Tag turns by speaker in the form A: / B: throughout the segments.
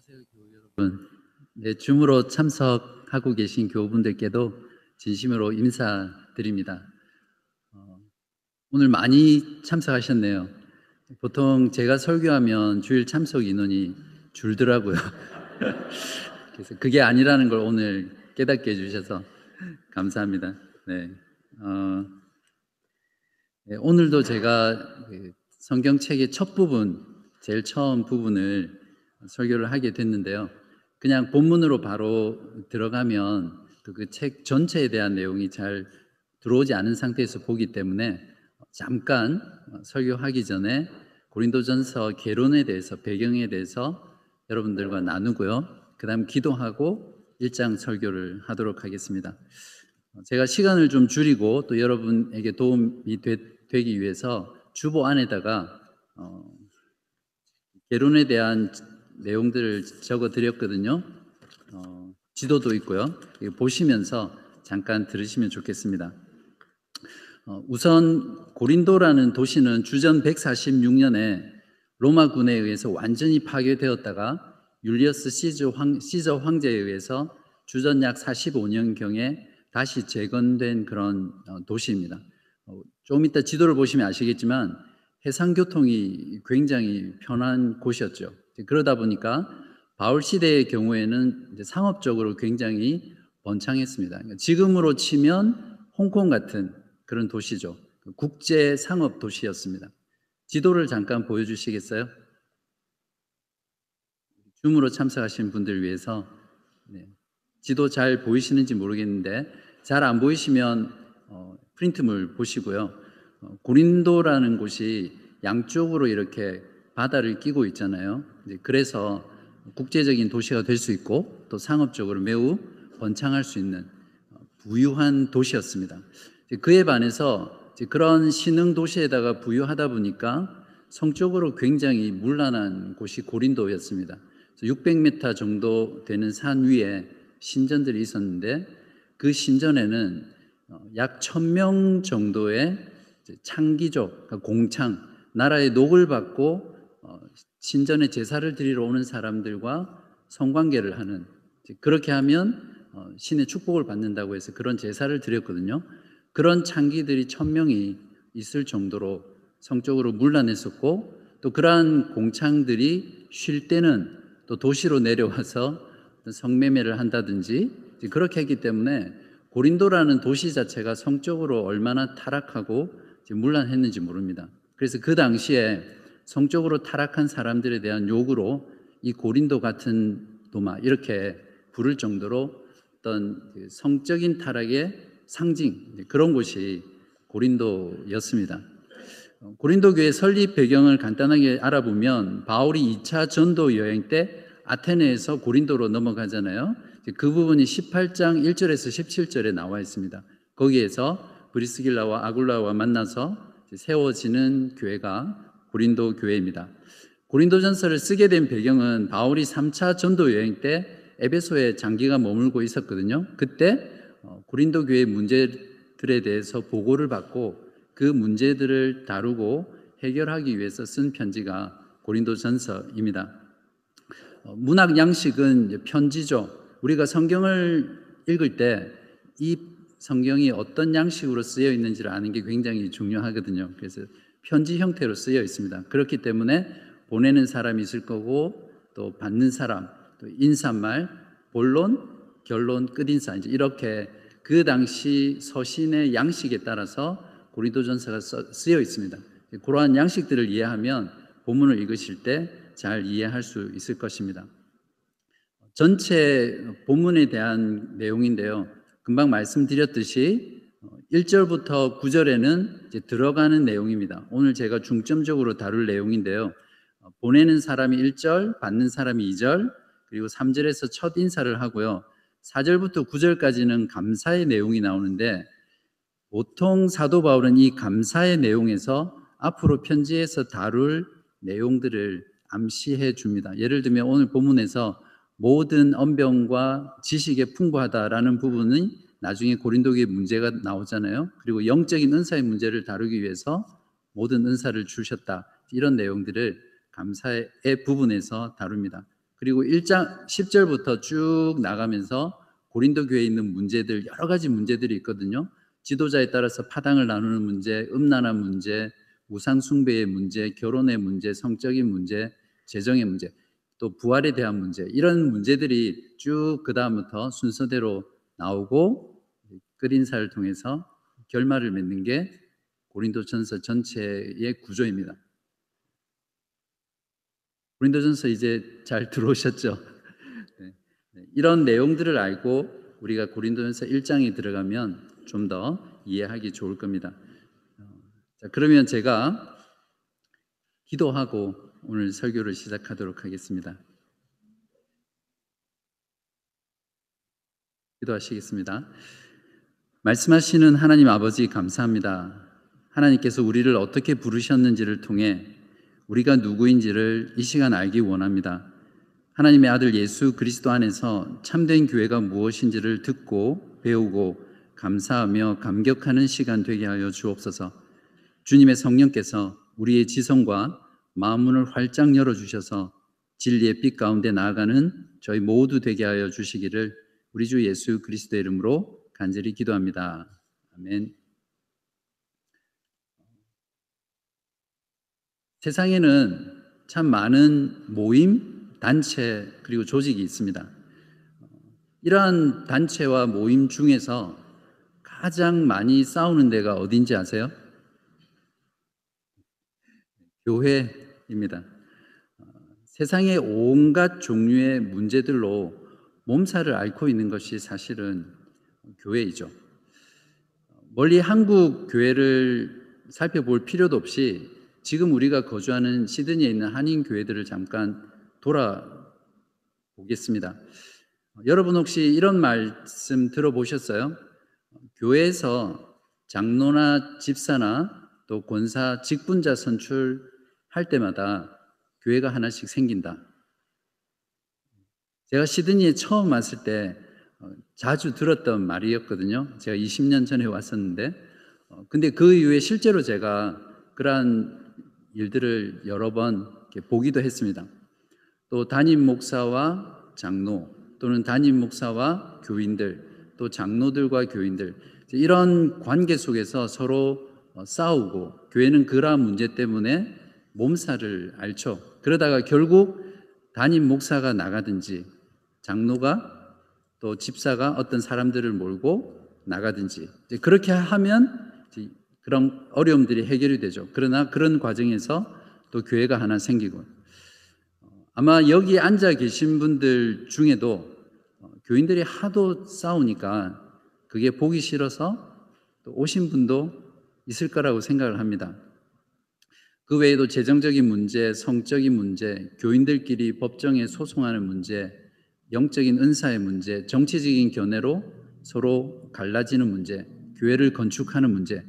A: 안녕하세요, 교우 여러분. 네, 줌으로 참석하고 계신 교우분들께도 진심으로 인사드립니다. 어, 오늘 많이 참석하셨네요. 보통 제가 설교하면 주일 참석 인원이 줄더라고요. 그래서 그게 아니라는 걸 오늘 깨닫게 해주셔서 감사합니다. 네, 어, 네, 오늘도 제가 그 성경책의 첫 부분, 제일 처음 부분을 설교를 하게 됐는데요. 그냥 본문으로 바로 들어가면 그 책 전체에 대한 내용이 잘 들어오지 않은 상태에서 보기 때문에 잠깐 설교하기 전에 고린도전서 개론에 대해서 배경에 대해서 여러분들과 나누고요. 그다음 기도하고 일장 설교를 하도록 하겠습니다. 제가 시간을 좀 줄이고 또 여러분에게 도움이 되, 기 위해서 주보 안에다가 어, 개론에 대한 내용들을 적어 드렸거든요. 어, 지도도 있고요. 보시면서 잠깐 들으시면 좋겠습니다. 어, 우선 고린도라는 도시는 주전 146년에 로마군에 의해서 완전히 파괴되었다가 율리어스 황, 시저 황제에 의해서 주전 약 45년경에 다시 재건된 그런 어, 도시입니다. 어, 좀 이따 지도를 보시면 아시겠지만 해상교통이 굉장히 편한 곳이었죠. 그러다 보니까 바울 시대의 경우에는 상업적으로 굉장히 번창했습니다. 그러니까 지금으로 치면 홍콩 같은 그런 도시죠. 국제 상업 도시였습니다. 지도를 잠깐 보여주시겠어요? 줌으로 참석하신 분들 위해서 네. 지도 잘 보이시는지 모르겠는데 잘 안 보이시면 어, 프린트물 보시고요. 어, 고린도라는 곳이 양쪽으로 이렇게 바다를 끼고 있잖아요. 그래서 국제적인 도시가 될 수 있고 또 상업적으로 매우 번창할 수 있는 부유한 도시였습니다. 그에 반해서 그런 신흥 도시에다가 부유하다 보니까 성적으로 굉장히 문란한 곳이 고린도였습니다. 600m 정도 되는 산 위에 신전들이 있었는데 그 신전에는 약 1000명 정도의 창기족, 그러니까 공창, 나라의 녹을 받고 어, 신전에 제사를 드리러 오는 사람들과 성관계를 하는 그렇게 하면 어, 신의 축복을 받는다고 해서 그런 제사를 드렸거든요. 그런 창기들이 천 명이 있을 정도로 성적으로 문란했었고 또 그러한 공창들이 쉴 때는 또 도시로 내려와서 성매매를 한다든지 그렇게 했기 때문에 고린도라는 도시 자체가 성적으로 얼마나 타락하고 문란했는지 모릅니다. 그래서 그 당시에 성적으로 타락한 사람들에 대한 욕으로 이 고린도 같은 도마 이렇게 부를 정도로 어떤 그 성적인 타락의 상징 그런 곳이 고린도였습니다. 고린도 교회 설립 배경을 간단하게 알아보면 바울이 2차 전도 여행 때 아테네에서 고린도로 넘어가잖아요. 그 부분이 18장 1절에서 17절에 나와 있습니다. 거기에서 브리스길라와 아굴라와 만나서 세워지는 교회가 고린도 교회입니다. 고린도전서를 쓰게 된 배경은 바울이 3차 전도 여행 때 에베소에 장기가 머물고 있었거든요. 그때 어, 고린도 교회 문제들에 대해서 보고를 받고 그 문제들을 다루고 해결하기 위해서 쓴 편지가 고린도전서입니다. 어, 문학 양식은 편지죠. 우리가 성경을 읽을 때 이 성경이 어떤 양식으로 쓰여 있는지를 아는 게 굉장히 중요하거든요. 그래서 편지 형태로 쓰여 있습니다. 그렇기 때문에 보내는 사람이 있을 거고 또 받는 사람, 또 인사말, 본론, 결론, 끝인사 이제 이렇게 그 당시 서신의 양식에 따라서 고린도전서가 쓰여 있습니다. 그러한 양식들을 이해하면 본문을 읽으실 때 잘 이해할 수 있을 것입니다. 전체 본문에 대한 내용인데요. 금방 말씀드렸듯이 1절부터 9절에는 들어가는 내용입니다. 오늘 제가 중점적으로 다룰 내용인데요. 보내는 사람이 1절, 받는 사람이 2절, 그리고 3절에서 첫 인사를 하고요. 4절부터 9절까지는 감사의 내용이 나오는데 보통 사도 바울은 이 감사의 내용에서 앞으로 편지에서 다룰 내용들을 암시해 줍니다. 예를 들면 오늘 본문에서 모든 언병과 지식에 풍부하다라는 부분이 나중에 고린도교의 문제가 나오잖아요. 그리고 영적인 은사의 문제를 다루기 위해서 모든 은사를 주셨다. 이런 내용들을 감사의 부분에서 다룹니다. 그리고 1장 10절부터 쭉 나가면서 고린도 교회에 있는 문제들 여러 가지 문제들이 있거든요. 지도자에 따라서 파당을 나누는 문제, 음란한 문제, 우상 숭배의 문제, 결혼의 문제, 성적인 문제, 재정의 문제, 또 부활에 대한 문제 이런 문제들이 쭉 그 다음부터 순서대로 나오고 끝인사를 통해서 결말을 맺는 게 고린도전서 전체의 구조입니다. 고린도전서 이제 잘 들어오셨죠? 네. 네. 이런 내용들을 알고 우리가 고린도전서 1장에 들어가면 좀 더 이해하기 좋을 겁니다. 어, 자, 그러면 제가 기도하고 오늘 설교를 시작하도록 하겠습니다. 기도하시겠습니다. 말씀하시는 하나님 아버지 감사합니다. 하나님께서 우리를 어떻게 부르셨는지를 통해 우리가 누구인지를 이 시간 알기 원합니다. 하나님의 아들 예수 그리스도 안에서 참된 교회가 무엇인지를 듣고 배우고 감사하며 감격하는 시간 되게 하여 주옵소서. 주님의 성령께서 우리의 지성과 마음문을 활짝 열어 주셔서 진리의 빛 가운데 나아가는 저희 모두 되게 하여 주시기를 우리 주 예수 그리스도의 이름으로 간절히 기도합니다. 아멘. 세상에는 참 많은 모임, 단체, 그리고 조직이 있습니다. 이러한 단체와 모임 중에서 가장 많이 싸우는 데가 어딘지 아세요? 교회입니다. 세상의 온갖 종류의 문제들로 몸살을 앓고 있는 것이 사실은 교회이죠. 멀리 한국 교회를 살펴볼 필요도 없이 지금 우리가 거주하는 시드니에 있는 한인 교회들을 잠깐 돌아보겠습니다. 여러분 혹시 이런 말씀 들어보셨어요? 교회에서 장로나 집사나 또 권사 직분자 선출할 때마다 교회가 하나씩 생긴다. 제가 시드니에 처음 왔을 때 어, 자주 들었던 말이었거든요. 제가 20년 전에 왔었는데, 어, 근데 그 이후에 실제로 제가 그러한 일들을 여러 번 보기도 했습니다. 또 담임 목사와 장로 또는 담임 목사와 교인들 또 장로들과 교인들 이런 관계 속에서 서로 어, 싸우고 교회는 그러한 문제 때문에 몸살을 앓죠. 그러다가 결국 담임 목사가 나가든지 장로가 또 집사가 어떤 사람들을 몰고 나가든지 그렇게 하면 그런 어려움들이 해결이 되죠. 그러나 그런 과정에서 또 교회가 하나 생기고 아마 여기 앉아 계신 분들 중에도 교인들이 하도 싸우니까 그게 보기 싫어서 또 오신 분도 있을 거라고 생각을 합니다. 그 외에도 재정적인 문제, 성적인 문제, 교인들끼리 법정에 소송하는 문제, 영적인 은사의 문제, 정치적인 견해로 서로 갈라지는 문제, 교회를 건축하는 문제,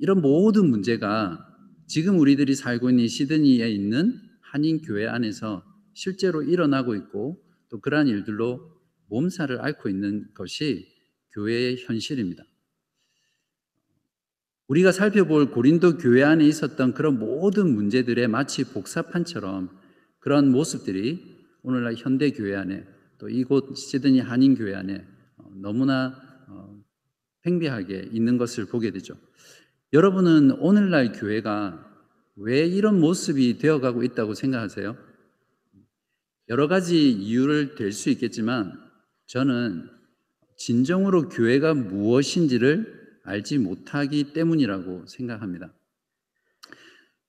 A: 이런 모든 문제가 지금 우리들이 살고 있는 시드니에 있는 한인 교회 안에서 실제로 일어나고 있고 또 그러한 일들로 몸살을 앓고 있는 것이 교회의 현실입니다. 우리가 살펴볼 고린도 교회 안에 있었던 그런 모든 문제들의 마치 복사판처럼 그런 모습들이 오늘날 현대 교회 안에 또 이곳 시드니 한인 교회 안에 너무나 어, 팽배하게 있는 것을 보게 되죠. 여러분은 오늘날 교회가 왜 이런 모습이 되어가고 있다고 생각하세요? 여러 가지 이유를 될 수 있겠지만 저는 진정으로 교회가 무엇인지를 알지 못하기 때문이라고 생각합니다.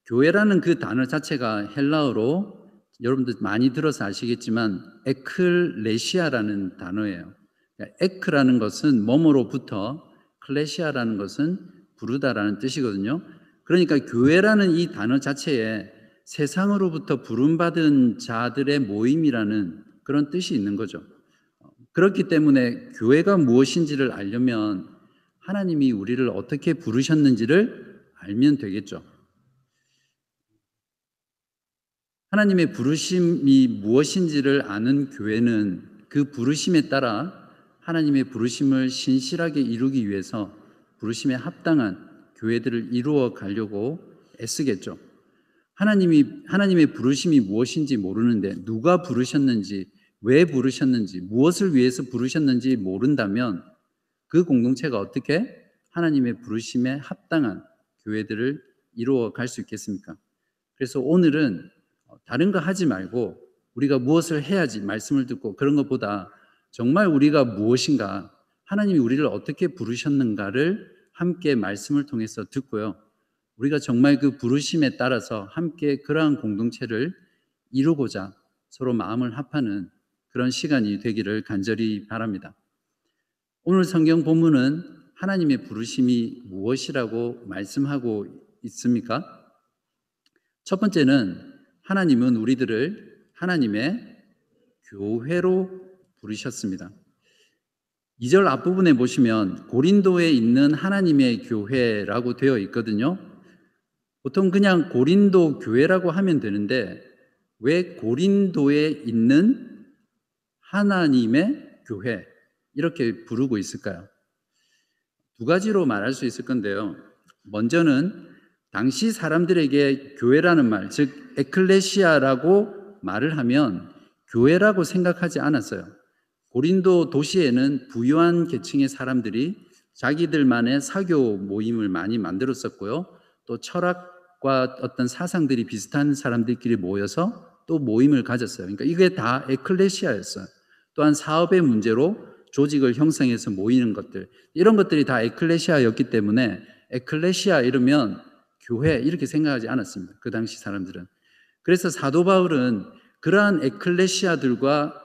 A: 교회라는 그 단어 자체가 헬라어로 여러분들 많이 들어서 아시겠지만 에클레시아라는 단어예요. 그러니까 에크라는 것은 몸으로부터 클레시아라는 것은 부르다라는 뜻이거든요. 그러니까 교회라는 이 단어 자체에 세상으로부터 부름받은 자들의 모임이라는 그런 뜻이 있는 거죠. 그렇기 때문에 교회가 무엇인지를 알려면 하나님이 우리를 어떻게 부르셨는지를 알면 되겠죠. 하나님의 부르심이 무엇인지를 아는 교회는 그 부르심에 따라 하나님의 부르심을 신실하게 이루기 위해서 부르심에 합당한 교회들을 이루어 가려고 애쓰겠죠. 하나님이 하나님의 부르심이 무엇인지 모르는데 누가 부르셨는지 왜 부르셨는지 무엇을 위해서 부르셨는지 모른다면 그 공동체가 어떻게 하나님의 부르심에 합당한 교회들을 이루어 갈 수 있겠습니까? 그래서 오늘은 다른 거 하지 말고 우리가 무엇을 해야지 말씀을 듣고 그런 것보다 정말 우리가 무엇인가 하나님이 우리를 어떻게 부르셨는가를 함께 말씀을 통해서 듣고요. 우리가 정말 그 부르심에 따라서 함께 그러한 공동체를 이루고자 서로 마음을 합하는 그런 시간이 되기를 간절히 바랍니다. 오늘 성경 본문은 하나님의 부르심이 무엇이라고 말씀하고 있습니까? 첫 번째는 하나님은 우리들을 하나님의 교회로 부르셨습니다. 2절 앞부분에 보시면 고린도에 있는 하나님의 교회라고 되어 있거든요. 보통 그냥 고린도 교회라고 하면 되는데 왜 고린도에 있는 하나님의 교회 이렇게 부르고 있을까요? 두 가지로 말할 수 있을 건데요. 먼저는 당시 사람들에게 교회라는 말, 즉 에클레시아라고 말을 하면 교회라고 생각하지 않았어요. 고린도 도시에는 부유한 계층의 사람들이 자기들만의 사교 모임을 많이 만들었었고요. 또 철학과 어떤 사상들이 비슷한 사람들끼리 모여서 또 모임을 가졌어요. 그러니까 이게 다 에클레시아였어요. 또한 사업의 문제로 조직을 형성해서 모이는 것들 이런 것들이 다 에클레시아였기 때문에 에클레시아 이러면 교회 이렇게 생각하지 않았습니다. 그 당시 사람들은. 그래서 사도 바울은 그러한 에클레시아들과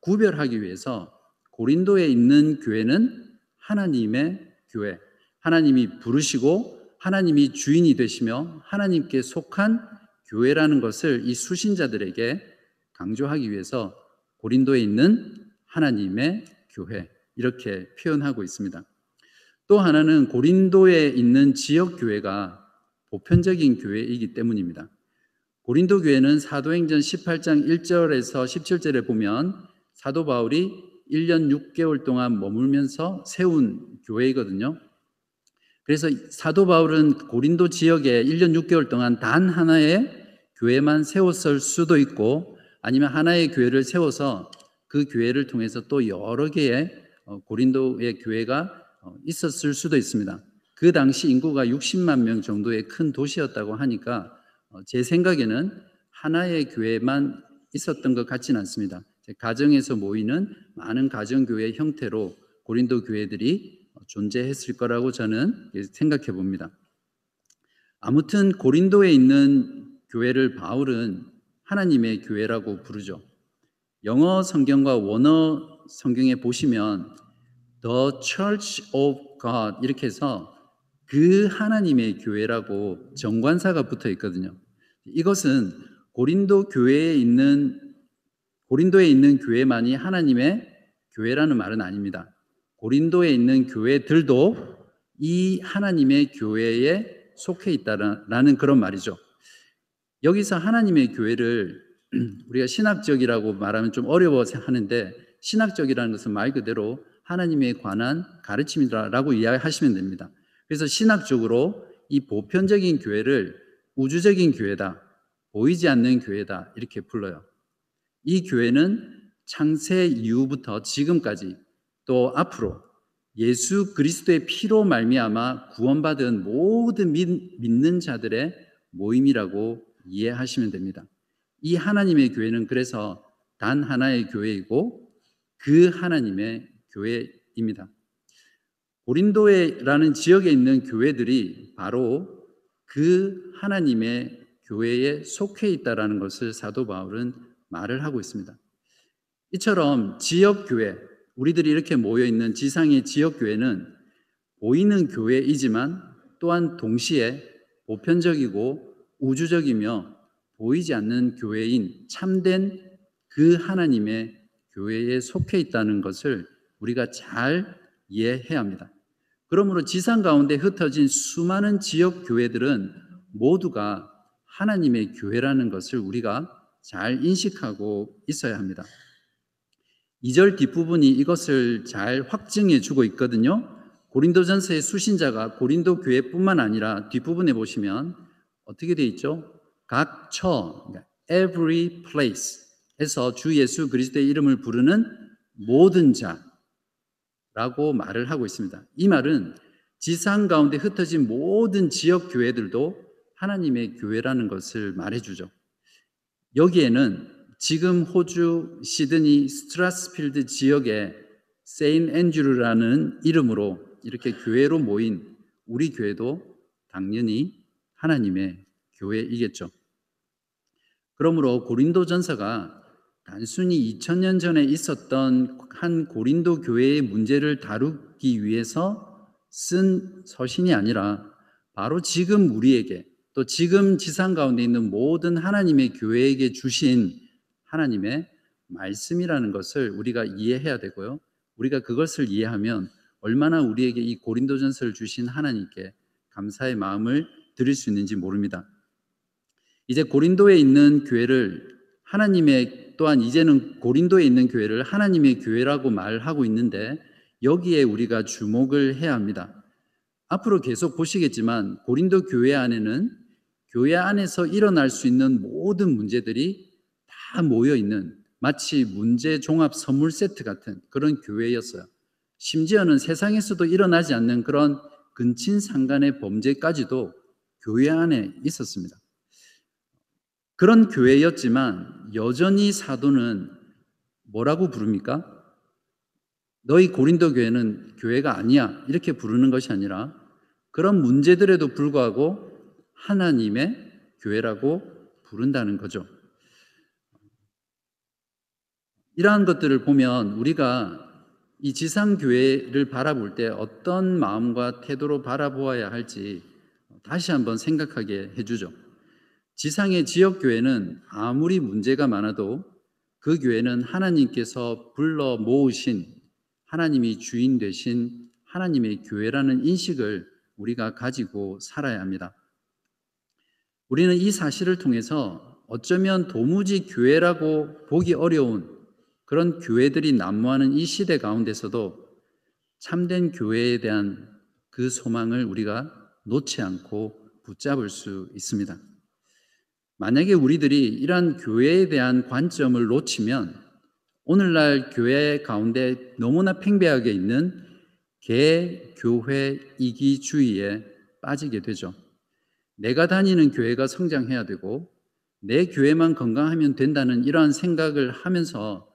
A: 구별하기 위해서 고린도에 있는 교회는 하나님의 교회, 하나님이 부르시고 하나님이 주인이 되시며 하나님께 속한 교회라는 것을 이 수신자들에게 강조하기 위해서 고린도에 있는 하나님의 교회 이렇게 표현하고 있습니다. 또 하나는 고린도에 있는 지역 교회가 보편적인 교회이기 때문입니다. 고린도 교회는 사도행전 18장 1절에서 17절에 보면 사도 바울이 1년 6개월 동안 머물면서 세운 교회이거든요. 그래서 사도 바울은 고린도 지역에 1년 6개월 동안 단 하나의 교회만 세웠을 수도 있고 아니면 하나의 교회를 세워서 그 교회를 통해서 또 여러 개의 어, 고린도의 교회가 어, 있었을 수도 있습니다. 그 당시 인구가 60만 명 정도의 큰 도시였다고 하니까 어, 제 생각에는 하나의 교회만 있었던 것 같지는 않습니다. 가정에서 모이는 많은 가정교회 형태로 고린도 교회들이 존재했을 거라고 저는 생각해 봅니다. 아무튼 고린도에 있는 교회를 바울은 하나님의 교회라고 부르죠. 영어 성경과 원어 성경에 보시면 The Church of God 이렇게 해서 그 하나님의 교회라고 정관사가 붙어 있거든요. 이것은 고린도 교회에 있는 고린도에 있는 교회만이 하나님의 교회라는 말은 아닙니다. 고린도에 있는 교회들도 이 하나님의 교회에 속해 있다라는 그런 말이죠. 여기서 하나님의 교회를 우리가 신학적이라고 말하면 좀 어려워 하는데 신학적이라는 것은 말 그대로 하나님에 관한 가르침이라고 이해하시면 됩니다. 그래서 신학적으로 이 보편적인 교회를 우주적인 교회다, 보이지 않는 교회다 이렇게 불러요. 이 교회는 창세 이후부터 지금까지 또 앞으로 예수 그리스도의 피로 말미암아 구원받은 모든 믿, 는 자들의 모임이라고 이해하시면 됩니다. 이 하나님의 교회는 그래서 단 하나의 교회이고 그 하나님의 교회입니다. 고린도에라는 지역에 있는 교회들이 바로 그 하나님의 교회에 속해 있다라는 것을 사도 바울은 말을 하고 있습니다. 이처럼 지역 교회, 우리들이 이렇게 모여 있는 지상의 지역 교회는 보이는 교회이지만 또한 동시에 보편적이고 우주적이며 보이지 않는 교회인 참된 그 하나님의 교회에 속해 있다는 것을 우리가 잘 이해해야 합니다. 그러므로 지상 가운데 흩어진 수많은 지역 교회들은 모두가 하나님의 교회라는 것을 우리가 잘 인식하고 있어야 합니다. 2절 뒷부분이 이것을 잘 확증해 주고 있거든요. 고린도전서의 수신자가 고린도 교회뿐만 아니라 뒷부분에 보시면 어떻게 돼 있죠? 각 처, 그러니까 every place에서 주 예수 그리스도의 이름을 부르는 모든 자 라고 말을 하고 있습니다. 이 말은 지상 가운데 흩어진 모든 지역 교회들도 하나님의 교회라는 것을 말해주죠. 여기에는 지금 호주 시드니 스트라스필드 지역의 세인 앤드류라는 이름으로 이렇게 교회로 모인 우리 교회도 당연히 하나님의 교회이겠죠. 그러므로 고린도 전서가 단순히 2000년 전에 있었던 한 고린도 교회의 문제를 다루기 위해서 쓴 서신이 아니라 바로 지금 우리에게 또 지금 지상 가운데 있는 모든 하나님의 교회에게 주신 하나님의 말씀이라는 것을 우리가 이해해야 되고요. 우리가 그것을 이해하면 얼마나 우리에게 이 고린도전서를 주신 하나님께 감사의 마음을 드릴 수 있는지 모릅니다. 이제 고린도에 있는 교회를 하나님의 또한 이제는 고린도에 있는 교회를 하나님의 교회라고 말하고 있는데 여기에 우리가 주목을 해야 합니다. 앞으로 계속 보시겠지만 고린도 교회 안에는 교회 안에서 일어날 수 있는 모든 문제들이 다 모여 있는 마치 문제 종합 선물 세트 같은 그런 교회였어요. 심지어는 세상에서도 일어나지 않는 그런 근친 상간의 범죄까지도 교회 안에 있었습니다. 그런 교회였지만 여전히 사도는 뭐라고 부릅니까? 너희 고린도 교회는 교회가 아니야. 이렇게 부르는 것이 아니라 그런 문제들에도 불구하고 하나님의 교회라고 부른다는 거죠. 이러한 것들을 보면 우리가 이 지상교회를 바라볼 때 어떤 마음과 태도로 바라보아야 할지 다시 한번 생각하게 해주죠. 지상의 지역 교회는 아무리 문제가 많아도 그 교회는 하나님께서 불러 모으신 하나님이 주인 되신 하나님의 교회라는 인식을 우리가 가지고 살아야 합니다. 우리는 이 사실을 통해서 어쩌면 도무지 교회라고 보기 어려운 그런 교회들이 난무하는 이 시대 가운데서도 참된 교회에 대한 그 소망을 우리가 놓지 않고 붙잡을 수 있습니다. 만약에 우리들이 이러한 교회에 대한 관점을 놓치면 오늘날 교회 가운데 너무나 팽배하게 있는 개교회 이기주의에 빠지게 되죠. 내가 다니는 교회가 성장해야 되고 내 교회만 건강하면 된다는 이러한 생각을 하면서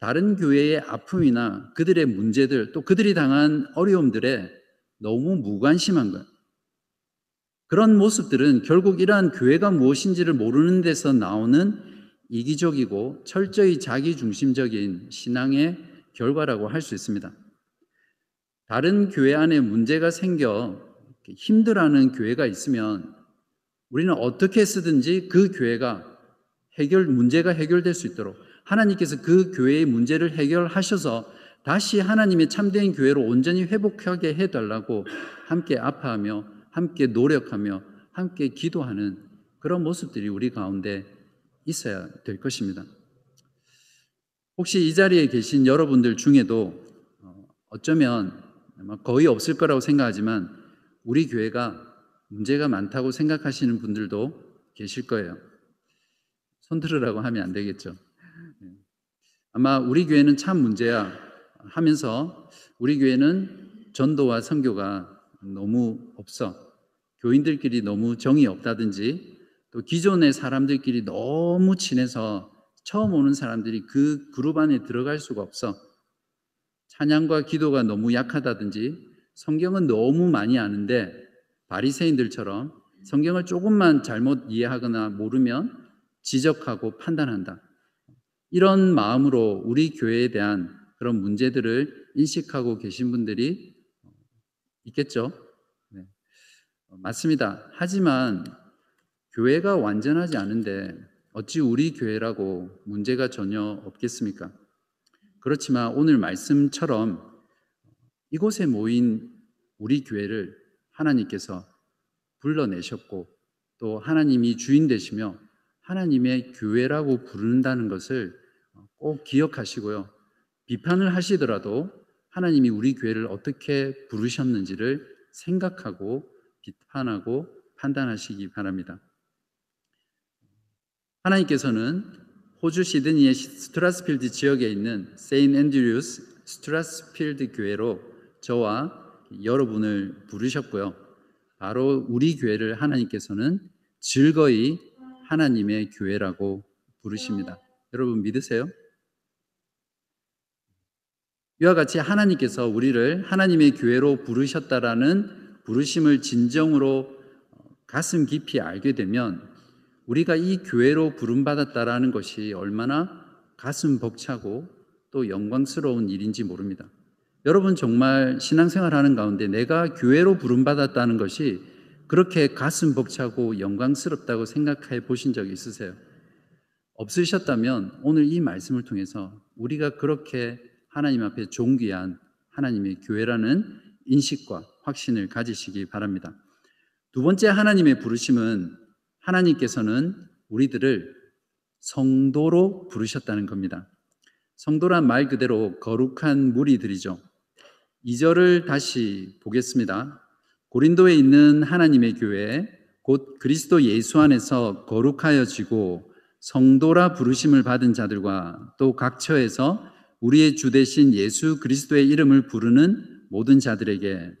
A: 다른 교회의 아픔이나 그들의 문제들 또 그들이 당한 어려움들에 너무 무관심한 것. 그런 모습들은 결국 이러한 교회가 무엇인지를 모르는 데서 나오는 이기적이고 철저히 자기중심적인 신앙의 결과라고 할 수 있습니다. 다른 교회 안에 문제가 생겨 힘들어하는 교회가 있으면 우리는 어떻게 쓰든지 그 교회가 해결 문제가 해결될 수 있도록 하나님께서 그 교회의 문제를 해결하셔서 다시 하나님의 참된 교회로 온전히 회복하게 해달라고 함께 아파하며 함께 노력하며 함께 기도하는 그런 모습들이 우리 가운데 있어야 될 것입니다. 혹시 이 자리에 계신 여러분들 중에도 어, 어쩌면 거의 없을 거라고 생각하지만 우리 교회가 문제가 많다고 생각하시는 분들도 계실 거예요. 손 들으라고 하면 안 되겠죠. 네. 아마 우리 교회는 참 문제야 하면서 우리 교회는 전도와 선교가 너무 없어. 교인들끼리 너무 정이 없다든지 또 기존의 사람들끼리 너무 친해서 처음 오는 사람들이 그 그룹 안에 들어갈 수가 없어. 찬양과 기도가 너무 약하다든지 성경은 너무 많이 아는데 바리새인들처럼 성경을 조금만 잘못 이해하거나 모르면 지적하고 판단한다. 이런 마음으로 우리 교회에 대한 그런 문제들을 인식하고 계신 분들이 있겠죠. 네. 맞습니다. 하지만 교회가 완전하지 않은데 어찌 우리 교회라고 문제가 전혀 없겠습니까? 그렇지만 오늘 말씀처럼 이곳에 모인 우리 교회를 하나님께서 불러내셨고 또 하나님이 주인 되시며 하나님의 교회라고 부른다는 것을 꼭 기억하시고요. 비판을 하시더라도 하나님이 우리 교회를 어떻게 부르셨는지를 생각하고 비판하고 판단하시기 바랍니다. 하나님께서는 호주 시드니의 스트라스필드 지역에 있는 세인 앤드류스 스트라스필드 교회로 저와 여러분을 부르셨고요. 바로 우리 교회를 하나님께서는 즐거이 하나님의 교회라고 부르십니다. 여러분 믿으세요? 이와 같이 하나님께서 우리를 하나님의 교회로 부르셨다라는 부르심을 진정으로 가슴 깊이 알게 되면 우리가 이 교회로 부름받았다라는 것이 얼마나 가슴 벅차고 또 영광스러운 일인지 모릅니다. 여러분 정말 신앙생활 하는 가운데 내가 교회로 부름받았다는 것이 그렇게 가슴 벅차고 영광스럽다고 생각해 보신 적 있으세요? 없으셨다면 오늘 이 말씀을 통해서 우리가 그렇게 하나님 앞에 존귀한 하나님의 교회라는 인식과 확신을 가지시기 바랍니다. 두 번째 하나님의 부르심은 하나님께서는 우리들을 성도로 부르셨다는 겁니다. 성도란 말 그대로 거룩한 무리들이죠. 2절을 다시 보겠습니다. 고린도에 있는 하나님의 교회, 곧 그리스도 예수 안에서 거룩하여지고 성도라 부르심을 받은 자들과 또 각처에서 우리의 주 대신 예수 그리스도의 이름을 부르는 모든 자들에게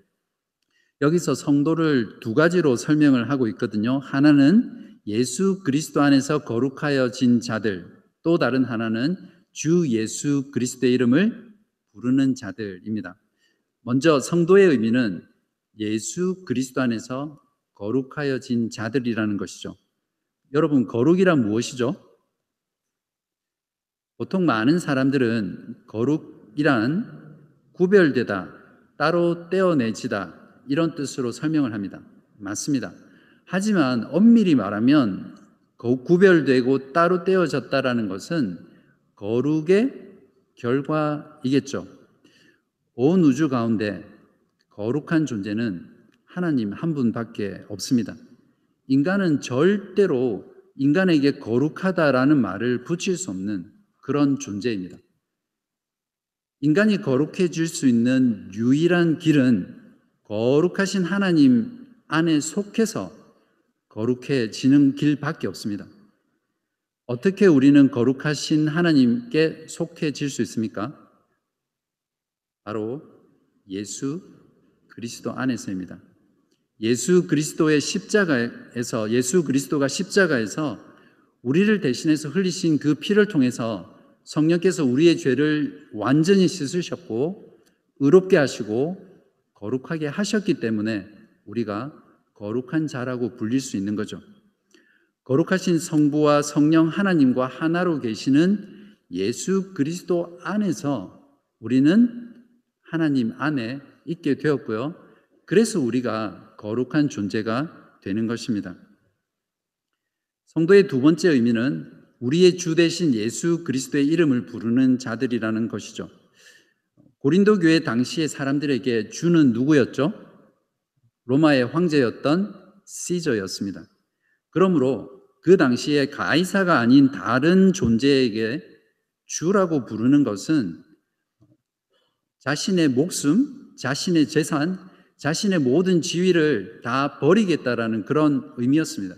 A: 여기서 성도를 두 가지로 설명을 하고 있거든요. 하나는 예수 그리스도 안에서 거룩하여진 자들, 또 다른 하나는 주 예수 그리스도의 이름을 부르는 자들입니다. 먼저 성도의 의미는 예수 그리스도 안에서 거룩하여진 자들이라는 것이죠. 여러분, 거룩이란 무엇이죠? 보통 많은 사람들은 거룩이란 구별되다, 따로 떼어내지다, 이런 뜻으로 설명을 합니다. 맞습니다. 하지만 엄밀히 말하면 구별되고 따로 떼어졌다라는 것은 거룩의 결과이겠죠. 온 우주 가운데 거룩한 존재는 하나님 한 분밖에 없습니다. 인간은 절대로 인간에게 거룩하다라는 말을 붙일 수 없는 그런 존재입니다. 인간이 거룩해질 수 있는 유일한 길은 거룩하신 하나님 안에 속해서 거룩해지는 길밖에 없습니다. 어떻게 우리는 거룩하신 하나님께 속해질 수 있습니까? 바로 예수 그리스도 안에서입니다. 예수 그리스도의 십자가에서 예수 그리스도가 십자가에서 우리를 대신해서 흘리신 그 피를 통해서 성령께서 우리의 죄를 완전히 씻으셨고 의롭게 하시고 거룩하게 하셨기 때문에 우리가 거룩한 자라고 불릴 수 있는 거죠. 거룩하신 성부와 성령 하나님과 하나로 계시는 예수 그리스도 안에서 우리는 하나님 안에 있게 되었고요. 그래서 우리가 거룩한 존재가 되는 것입니다. 성도의 두 번째 의미는 우리의 주 대신 예수 그리스도의 이름을 부르는 자들이라는 것이죠. 고린도 교회 당시의 사람들에게 주는 누구였죠? 로마의 황제였던 시저였습니다. 그러므로 그 당시에 가이사가 아닌 다른 존재에게 주라고 부르는 것은 자신의 목숨, 자신의 재산, 자신의 모든 지위를 다 버리겠다라는 그런 의미였습니다.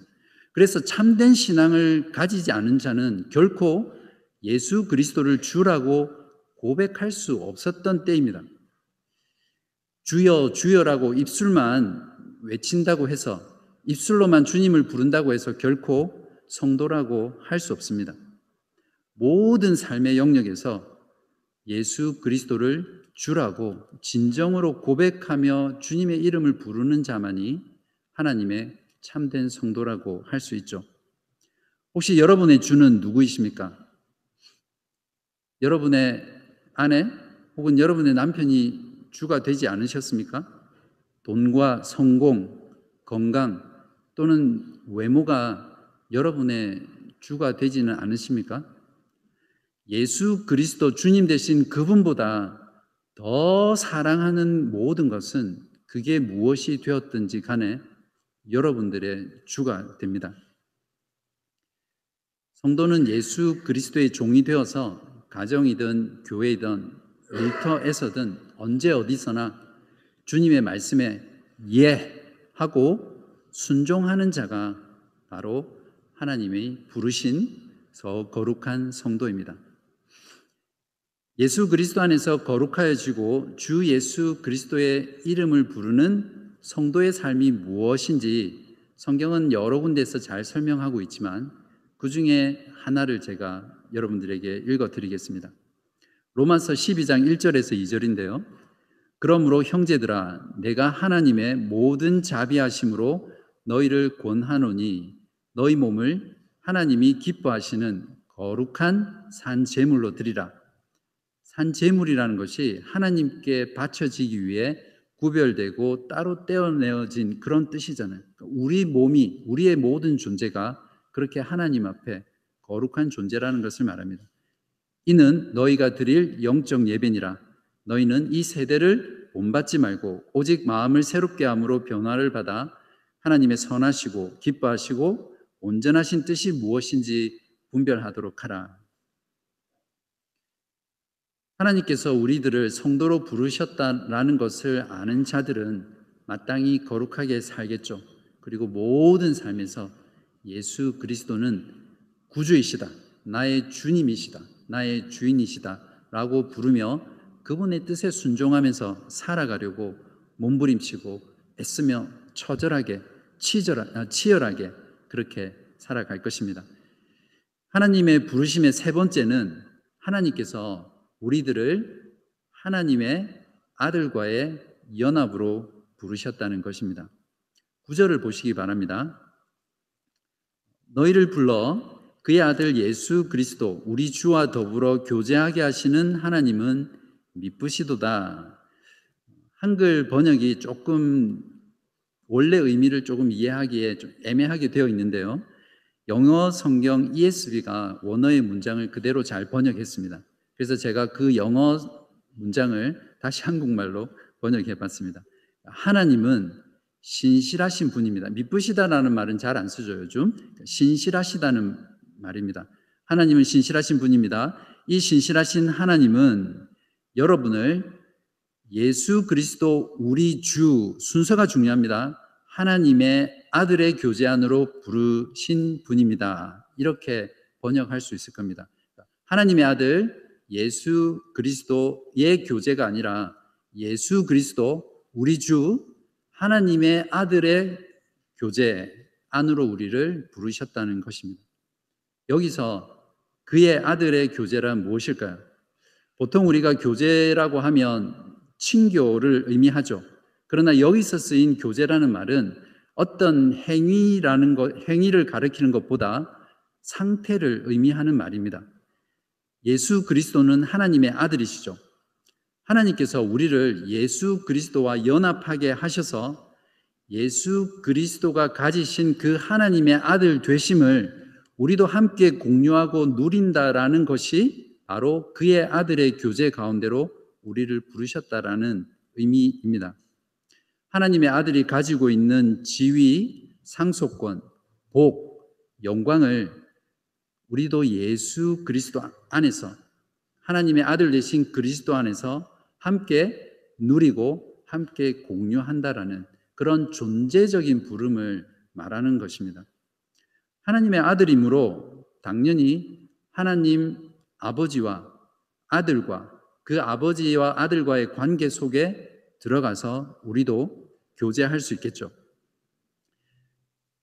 A: 그래서 참된 신앙을 가지지 않은 자는 결코 예수 그리스도를 주라고 고백할 수 없었던 때입니다. 주여, 주여라고 입술만 외친다고 해서 입술로만 주님을 부른다고 해서 결코 성도라고 할 수 없습니다. 모든 삶의 영역에서 예수 그리스도를 주라고 진정으로 고백하며 주님의 이름을 부르는 자만이 하나님의 참된 성도라고 할 수 있죠. 혹시 여러분의 주는 누구이십니까? 여러분의 아내 혹은 여러분의 남편이 주가 되지 않으셨습니까? 돈과 성공, 건강 또는 외모가 여러분의 주가 되지는 않으십니까? 예수 그리스도 주님 대신 그분보다 더 사랑하는 모든 것은 그게 무엇이 되었든지 간에 여러분들의 주가 됩니다. 성도는 예수 그리스도의 종이 되어서 가정이든 교회이든 일터에서든 언제 어디서나 주님의 말씀에 예 하고 순종하는 자가 바로 하나님의 부르신 서 거룩한 성도입니다. 예수 그리스도 안에서 거룩하여지고 주 예수 그리스도의 이름을 부르는 성도의 삶이 무엇인지 성경은 여러 군데서 잘 설명하고 있지만 그 중에 하나를 제가 여러분들에게 읽어 드리겠습니다. 로마서 12장 1절에서 2절인데요. 그러므로 형제들아 내가 하나님의 모든 자비하심으로 너희를 권하노니 너희 몸을 하나님이 기뻐하시는 거룩한 산 제물로 드리라. 산 제물이라는 것이 하나님께 바쳐지기 위해 구별되고 따로 떼어내어진 그런 뜻이잖아요. 그러니까 우리 몸이 우리의 모든 존재가 그렇게 하나님 앞에 거룩한 존재라는 것을 말합니다. 이는 너희가 드릴 영적 예배니라. 너희는 이 세대를 본받지 말고 오직 마음을 새롭게 함으로 변화를 받아 하나님의 선하시고 기뻐하시고 온전하신 뜻이 무엇인지 분별하도록 하라. 하나님께서 우리들을 성도로 부르셨다라는 것을 아는 자들은 마땅히 거룩하게 살겠죠. 그리고 모든 삶에서 예수 그리스도는 구주이시다. 나의 주님이시다. 나의 주인이시다. 라고 부르며 그분의 뜻에 순종하면서 살아가려고 몸부림치고 애쓰며 처절하게 치절하, 치열하게 그렇게 살아갈 것입니다. 하나님의 부르심의 세 번째는 하나님께서 우리들을 하나님의 아들과의 연합으로 부르셨다는 것입니다. 구절을 보시기 바랍니다. 너희를 불러 그의 아들 예수 그리스도 우리 주와 더불어 교제하게 하시는 하나님은 미쁘시도다. 한글 번역이 조금 원래 의미를 조금 이해하기에 좀 애매하게 되어 있는데요. 영어 성경 ESV가 원어의 문장을 그대로 잘 번역했습니다. 그래서 제가 그 영어 문장을 다시 한국말로 번역해 봤습니다. 하나님은 신실하신 분입니다. 미쁘시다라는 말은 잘 안 쓰죠, 요즘. 신실하시다는 말입니다. 하나님은 신실하신 분입니다. 이 신실하신 하나님은 여러분을 예수 그리스도 우리 주 순서가 중요합니다. 하나님의 아들의 교제 안으로 부르신 분입니다. 이렇게 번역할 수 있을 겁니다. 하나님의 아들 예수 그리스도의 교제가 아니라 예수 그리스도 우리 주 하나님의 아들의 교제 안으로 우리를 부르셨다는 것입니다. 여기서 그의 아들의 교제란 무엇일까요? 보통 우리가 교제라고 하면 친교를 의미하죠. 그러나 여기서 쓰인 교제라는 말은 어떤 행위라는 것, 행위를 가리키는 것보다 상태를 의미하는 말입니다. 예수 그리스도는 하나님의 아들이시죠. 하나님께서 우리를 예수 그리스도와 연합하게 하셔서 예수 그리스도가 가지신 그 하나님의 아들 되심을 우리도 함께 공유하고 누린다라는 것이 바로 그의 아들의 교제 가운데로 우리를 부르셨다라는 의미입니다. 하나님의 아들이 가지고 있는 지위, 상속권, 복, 영광을 우리도 예수 그리스도 안에서 하나님의 아들 되신 그리스도 안에서 함께 누리고 함께 공유한다라는 그런 존재적인 부름을 말하는 것입니다. 하나님의 아들이므로 당연히 하나님 아버지와 아들과 그 아버지와 아들과의 관계 속에 들어가서 우리도 교제할 수 있겠죠.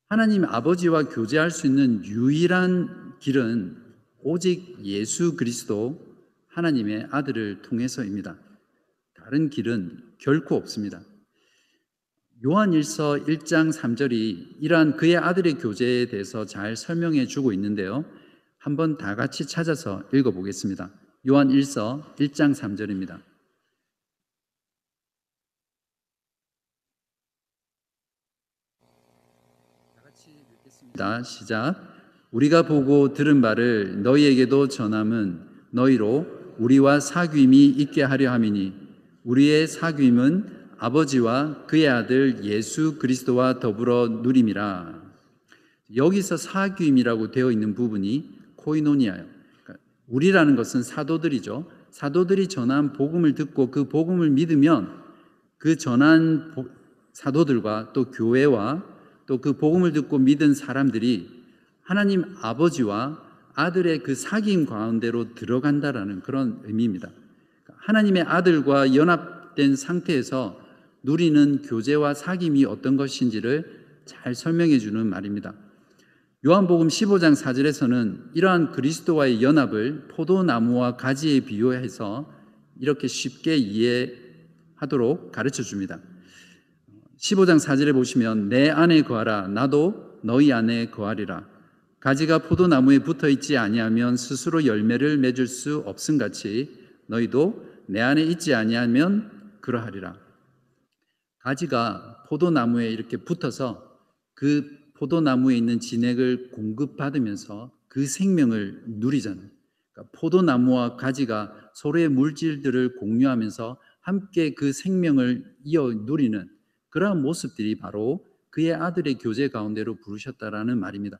A: 하나님 아버지와 교제할 수 있는 유일한 길은 오직 예수 그리스도 하나님의 아들을 통해서입니다. 다른 길은 결코 없습니다. 요한일서 1장 3절이 이러한 그의 아들의 교제에 대해서 잘 설명해 주고 있는데요. 한번 다 같이 찾아서 읽어 보겠습니다. 요한일서 1장 3절입니다. 다 같이 읽겠습니다. 시작. 우리가 보고 들은 바를 너희에게도 전함은 너희로 우리와 사귐이 있게 하려 함이니 우리의 사귐은 아버지와 그의 아들 예수 그리스도와 더불어 누림이라. 여기서 사귐이라고 되어 있는 부분이 코이노니아요. 그러니까 우리라는 것은 사도들이죠. 사도들이 전한 복음을 듣고 그 복음을 믿으면 그 전한 사도들과 또 교회와 또 그 복음을 듣고 믿은 사람들이 하나님 아버지와 아들의 그 사귐 가운데로 들어간다라는 그런 의미입니다. 하나님의 아들과 연합된 상태에서 누리는 교제와 사귐이 어떤 것인지를 잘 설명해 주는 말입니다. 요한복음 15장 4절에서는 이러한 그리스도와의 연합을 포도나무와 가지에 비유해서 이렇게 쉽게 이해하도록 가르쳐 줍니다. 15장 4절에 보시면 내 안에 거하라 나도 너희 안에 거하리라 가지가 포도나무에 붙어 있지 아니하면 스스로 열매를 맺을 수 없음 같이 너희도 내 안에 있지 아니하면 그러하리라 가지가 포도나무에 이렇게 붙어서 그 포도나무에 있는 진액을 공급받으면서 그 생명을 누리잖아요. 그러니까 포도나무와 가지가 서로의 물질들을 공유하면서 함께 그 생명을 이어 누리는 그러한 모습들이 바로 그의 아들의 교제 가운데로 부르셨다라는 말입니다.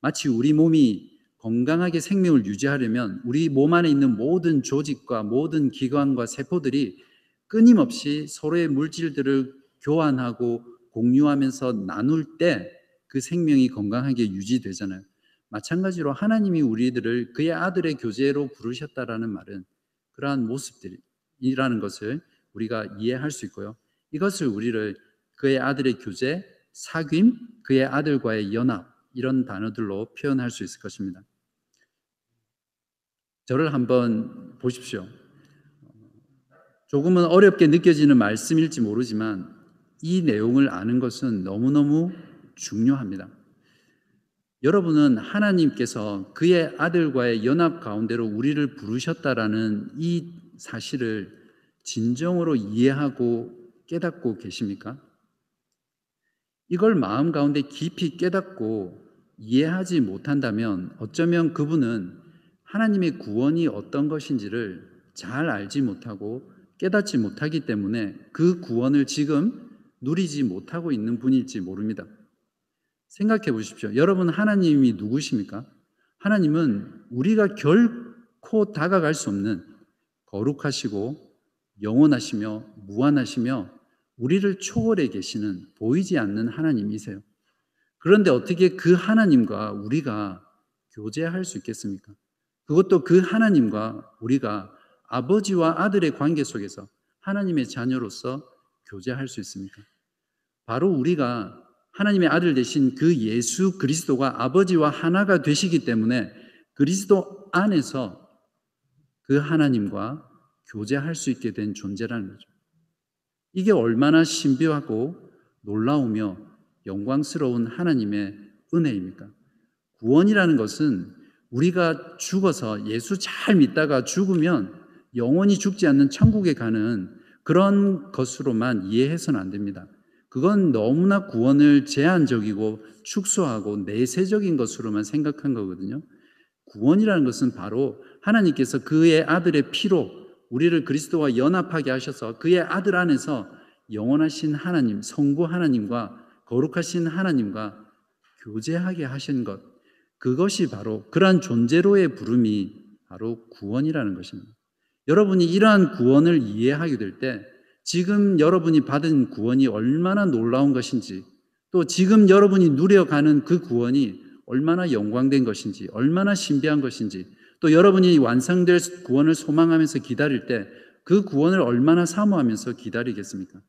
A: 마치 우리 몸이 건강하게 생명을 유지하려면 우리 몸 안에 있는 모든 조직과 모든 기관과 세포들이 끊임없이 서로의 물질들을 교환하고 공유하면서 나눌 때 그 생명이 건강하게 유지되잖아요. 마찬가지로 하나님이 우리들을 그의 아들의 교제로 부르셨다라는 말은 그러한 모습들이라는 것을 우리가 이해할 수 있고요. 이것을 우리를 그의 아들의 교제, 사귐, 그의 아들과의 연합 이런 단어들로 표현할 수 있을 것입니다. 저를 한번 보십시오. 조금은 어렵게 느껴지는 말씀일지 모르지만 이 내용을 아는 것은 너무너무 중요합니다. 여러분은 하나님께서 그의 아들과의 연합 가운데로 우리를 부르셨다라는 이 사실을 진정으로 이해하고 깨닫고 계십니까? 이걸 마음 가운데 깊이 깨닫고 이해하지 못한다면 어쩌면 그분은 하나님의 구원이 어떤 것인지를 잘 알지 못하고 깨닫지 못하기 때문에 그 구원을 지금 누리지 못하고 있는 분일지 모릅니다. 생각해 보십시오. 여러분, 하나님이 누구십니까? 하나님은 우리가 결코 다가갈 수 없는 거룩하시고 영원하시며 무한하시며 우리를 초월해 계시는 보이지 않는 하나님이세요. 그런데 어떻게 그 하나님과 우리가 교제할 수 있겠습니까? 그것도 그 하나님과 우리가 아버지와 아들의 관계 속에서 하나님의 자녀로서 교제할 수 있습니까? 바로 우리가 하나님의 아들 되신 그 예수 그리스도가 아버지와 하나가 되시기 때문에 그리스도 안에서 그 하나님과 교제할 수 있게 된 존재라는 거죠. 이게 얼마나 신비하고 놀라우며 영광스러운 하나님의 은혜입니까? 구원이라는 것은 우리가 죽어서 예수 잘 믿다가 죽으면 영원히 죽지 않는 천국에 가는 그런 것으로만 이해해서는 안 됩니다. 그건 너무나 구원을 제한적이고 축소하고 내세적인 것으로만 생각한 거거든요. 구원이라는 것은 바로 하나님께서 그의 아들의 피로 우리를 그리스도와 연합하게 하셔서 그의 아들 안에서 영원하신 하나님, 성부 하나님과 거룩하신 하나님과 교제하게 하신 것. 그것이 바로 그러한 존재로의 부름이 바로 구원이라는 것입니다. 여러분이 이러한 구원을 이해하게 될 때 지금 여러분이 받은 구원이 얼마나 놀라운 것인지 또 지금 여러분이 누려가는 그 구원이 얼마나 영광된 것인지 얼마나 신비한 것인지 또 여러분이 완성될 구원을 소망하면서 기다릴 때 그 구원을 얼마나 사모하면서 기다리겠습니까?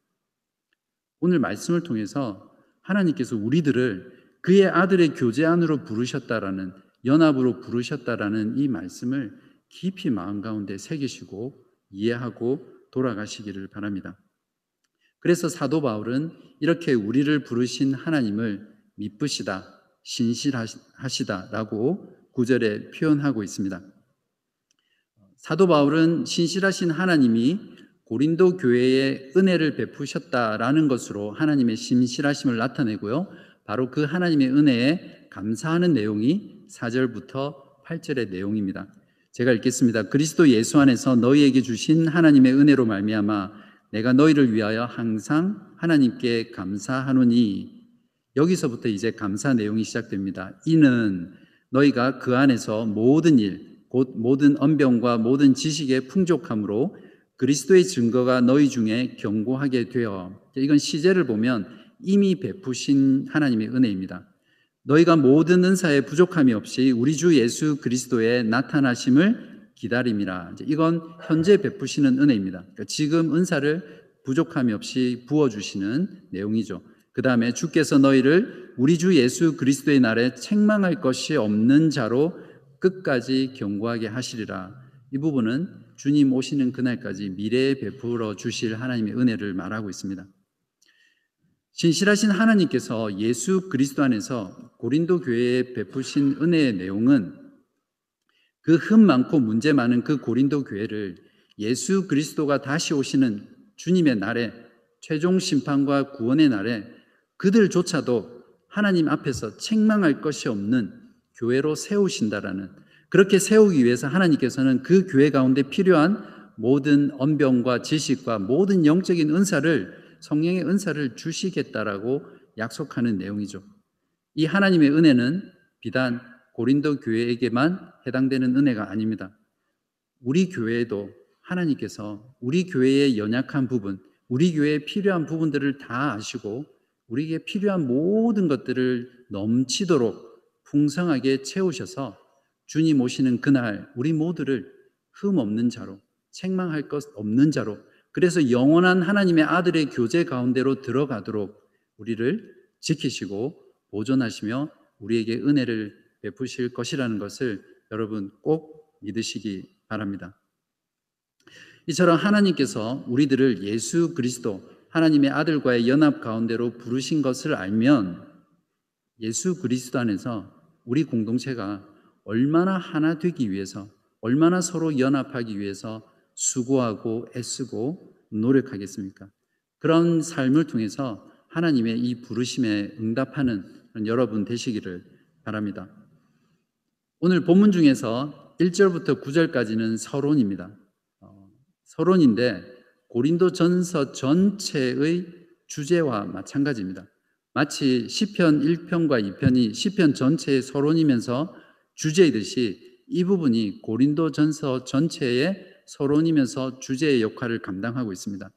A: 오늘 말씀을 통해서 하나님께서 우리들을 그의 아들의 교제 안으로 부르셨다라는 연합으로 부르셨다라는 이 말씀을 깊이 마음 가운데 새기시고 이해하고 돌아가시기를 바랍니다. 그래서 사도 바울은 이렇게 우리를 부르신 하나님을 미쁘시다, 신실하시다라고 구절에 표현하고 있습니다. 사도 바울은 신실하신 하나님이 고린도 교회에 은혜를 베푸셨다라는 것으로 하나님의 신실하심을 나타내고요. 바로 그 하나님의 은혜에 감사하는 내용이 4절부터 8절의 내용입니다. 제가 읽겠습니다. 그리스도 예수 안에서 너희에게 주신 하나님의 은혜로 말미암아 내가 너희를 위하여 항상 하나님께 감사하노니 여기서부터 이제 감사 내용이 시작됩니다. 이는 너희가 그 안에서 모든 일, 곧 모든 언병과 모든 지식의 풍족함으로 그리스도의 증거가 너희 중에 견고하게 되어 이건 시제를 보면 이미 베푸신 하나님의 은혜입니다. 너희가 모든 은사에 부족함이 없이 우리 주 예수 그리스도의 나타나심을 기다림이라. 이건 현재 베푸시는 은혜입니다. 그러니까 지금 은사를 부족함이 없이 부어주시는 내용이죠. 그 다음에 주께서 너희를 우리 주 예수 그리스도의 날에 책망할 것이 없는 자로 끝까지 경고하게 하시리라. 이 부분은 주님 오시는 그날까지 미래에 베풀어 주실 하나님의 은혜를 말하고 있습니다. 신실하신 하나님께서 예수 그리스도 안에서 고린도 교회에 베푸신 은혜의 내용은 그 흠 많고 문제 많은 그 고린도 교회를 예수 그리스도가 다시 오시는 주님의 날에 최종 심판과 구원의 날에 그들조차도 하나님 앞에서 책망할 것이 없는 교회로 세우신다라는 그렇게 세우기 위해서 하나님께서는 그 교회 가운데 필요한 모든 언병과 지식과 모든 영적인 은사를 성령의 은사를 주시겠다라고 약속하는 내용이죠. 이 하나님의 은혜는 비단 고린도 교회에게만 해당되는 은혜가 아닙니다. 우리 교회에도 하나님께서 우리 교회의 연약한 부분, 우리 교회에 필요한 부분들을 다 아시고 우리에게 필요한 모든 것들을 넘치도록 풍성하게 채우셔서 주님 오시는 그날 우리 모두를 흠 없는 자로 책망할 것 없는 자로 그래서 영원한 하나님의 아들의 교제 가운데로 들어가도록 우리를 지키시고 보존하시며 우리에게 은혜를 베푸실 것이라는 것을 여러분 꼭 믿으시기 바랍니다. 이처럼 하나님께서 우리들을 예수 그리스도 하나님의 아들과의 연합 가운데로 부르신 것을 알면 예수 그리스도 안에서 우리 공동체가 얼마나 하나 되기 위해서 얼마나 서로 연합하기 위해서 수고하고 애쓰고 노력하겠습니까? 그런 삶을 통해서 하나님의 이 부르심에 응답하는 여러분 되시기를 바랍니다. 오늘 본문 중에서 1절부터 9절까지는 서론입니다. 어, 서론인데 고린도 전서 전체의 주제와 마찬가지입니다. 마치 시편 1편과 2편이 시편 전체의 서론이면서 주제이듯이 이 부분이 고린도 전서 전체의 서론이면서 주제의 역할을 감당하고 있습니다.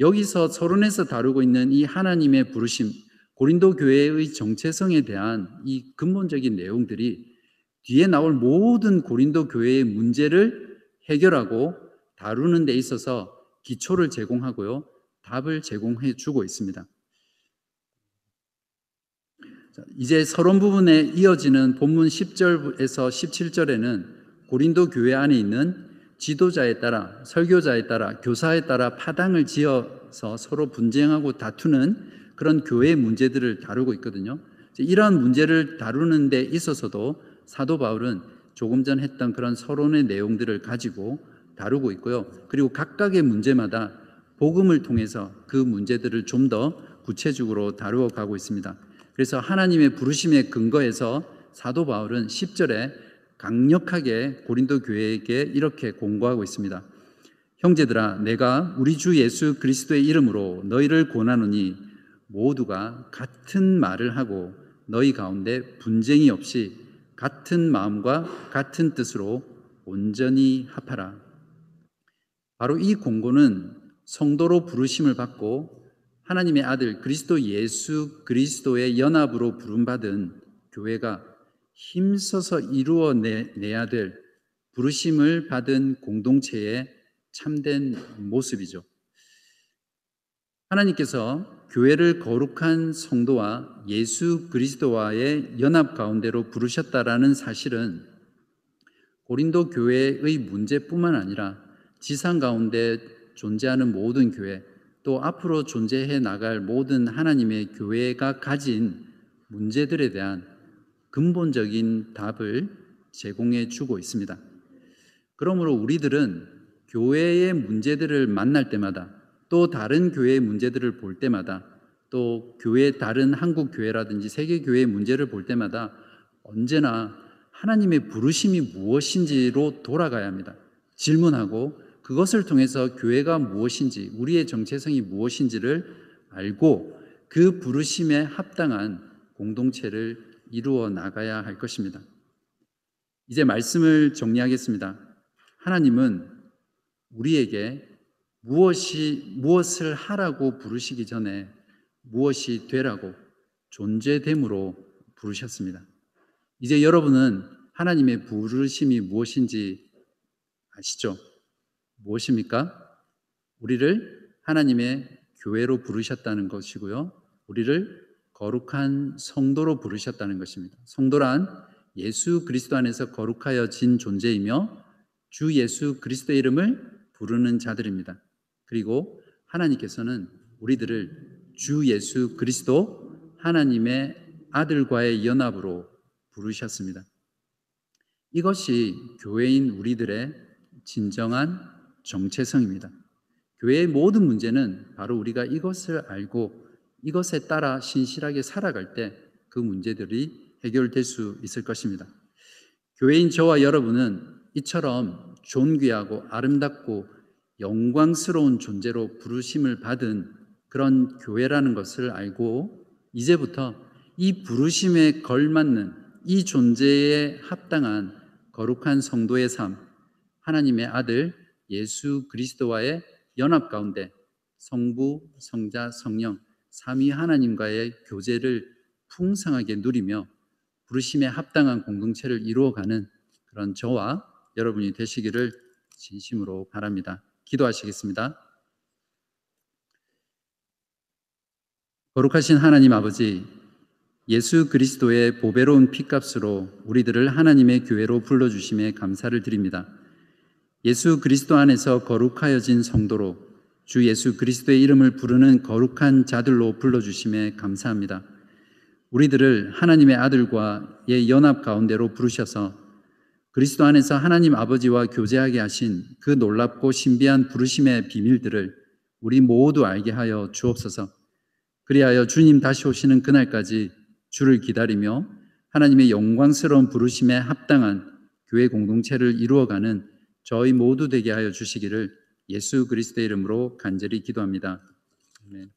A: 여기서 서론에서 다루고 있는 이 하나님의 부르심, 고린도 교회의 정체성에 대한 이 근본적인 내용들이 뒤에 나올 모든 고린도 교회의 문제를 해결하고 다루는 데 있어서 기초를 제공하고요. 답을 제공해 주고 있습니다. 이제 서론 부분에 이어지는 본문 10절에서 17절에는 고린도 교회 안에 있는 지도자에 따라 설교자에 따라 교사에 따라 파당을 지어서 서로 분쟁하고 다투는 그런 교회의 문제들을 다루고 있거든요. 이러한 문제를 다루는 데 있어서도 사도 바울은 조금 전 했던 그런 서론의 내용들을 가지고 다루고 있고요. 그리고 각각의 문제마다 복음을 통해서 그 문제들을 좀 더 구체적으로 다루어 가고 있습니다. 그래서 하나님의 부르심의 근거에서 사도 바울은 10절에 강력하게 고린도 교회에게 이렇게 공고하고 있습니다. 형제들아 내가 우리 주 예수 그리스도의 이름으로 너희를 권하노니 모두가 같은 말을 하고 너희 가운데 분쟁이 없이 같은 마음과 같은 뜻으로 온전히 합하라. 바로 이 공고는 성도로 부르심을 받고 하나님의 아들 그리스도 예수 그리스도의 연합으로 부름받은 교회가 힘써서 이루어내야 될 부르심을 받은 공동체의 참된 모습이죠. 하나님께서 교회를 거룩한 성도와 예수 그리스도와의 연합 가운데로 부르셨다라는 사실은 고린도 교회의 문제뿐만 아니라 지상 가운데 존재하는 모든 교회 또 앞으로 존재해 나갈 모든 하나님의 교회가 가진 문제들에 대한 근본적인 답을 제공해 주고 있습니다. 그러므로 우리들은 교회의 문제들을 만날 때마다 또 다른 교회의 문제들을 볼 때마다 또 교회 다른 한국 교회라든지 세계 교회의 문제를 볼 때마다 언제나 하나님의 부르심이 무엇인지로 돌아가야 합니다. 질문하고 그것을 통해서 교회가 무엇인지, 우리의 정체성이 무엇인지를 알고 그 부르심에 합당한 공동체를 이루어 나가야 할 것입니다. 이제 말씀을 정리하겠습니다. 하나님은 우리에게 무엇이 무엇을 하라고 부르시기 전에 무엇이 되라고 존재됨으로 부르셨습니다. 이제 여러분은 하나님의 부르심이 무엇인지 아시죠? 무엇입니까? 우리를 하나님의 교회로 부르셨다는 것이고요. 우리를 거룩한 성도로 부르셨다는 것입니다. 성도란 예수 그리스도 안에서 거룩하여진 존재이며 주 예수 그리스도의 이름을 부르는 자들입니다. 그리고 하나님께서는 우리들을 주 예수 그리스도 하나님의 아들과의 연합으로 부르셨습니다. 이것이 교회인 우리들의 진정한 정체성입니다. 교회의 모든 문제는 바로 우리가 이것을 알고 이것에 따라 신실하게 살아갈 때 그 문제들이 해결될 수 있을 것입니다. 교회인 저와 여러분은 이처럼 존귀하고 아름답고 영광스러운 존재로 부르심을 받은 그런 교회라는 것을 알고 이제부터 이 부르심에 걸맞는 이 존재에 합당한 거룩한 성도의 삶, 하나님의 아들 예수 그리스도와의 연합 가운데 성부, 성자, 성령 삼위 하나님과의 교제를 풍성하게 누리며 부르심에 합당한 공동체를 이루어가는 그런 저와 여러분이 되시기를 진심으로 바랍니다. 기도하시겠습니다. 거룩하신 하나님 아버지, 예수 그리스도의 보배로운 피값으로 우리들을 하나님의 교회로 불러주심에 감사를 드립니다. 예수 그리스도 안에서 거룩하여진 성도로 주 예수 그리스도의 이름을 부르는 거룩한 자들로 불러주심에 감사합니다. 우리들을 하나님의 아들과의 연합 가운데로 부르셔서 그리스도 안에서 하나님 아버지와 교제하게 하신 그 놀랍고 신비한 부르심의 비밀들을 우리 모두 알게 하여 주옵소서. 그리하여 주님 다시 오시는 그날까지 주를 기다리며 하나님의 영광스러운 부르심에 합당한 교회 공동체를 이루어가는 저희 모두 되게 하여 주시기를 예수 그리스도의 이름으로 간절히 기도합니다. 아멘.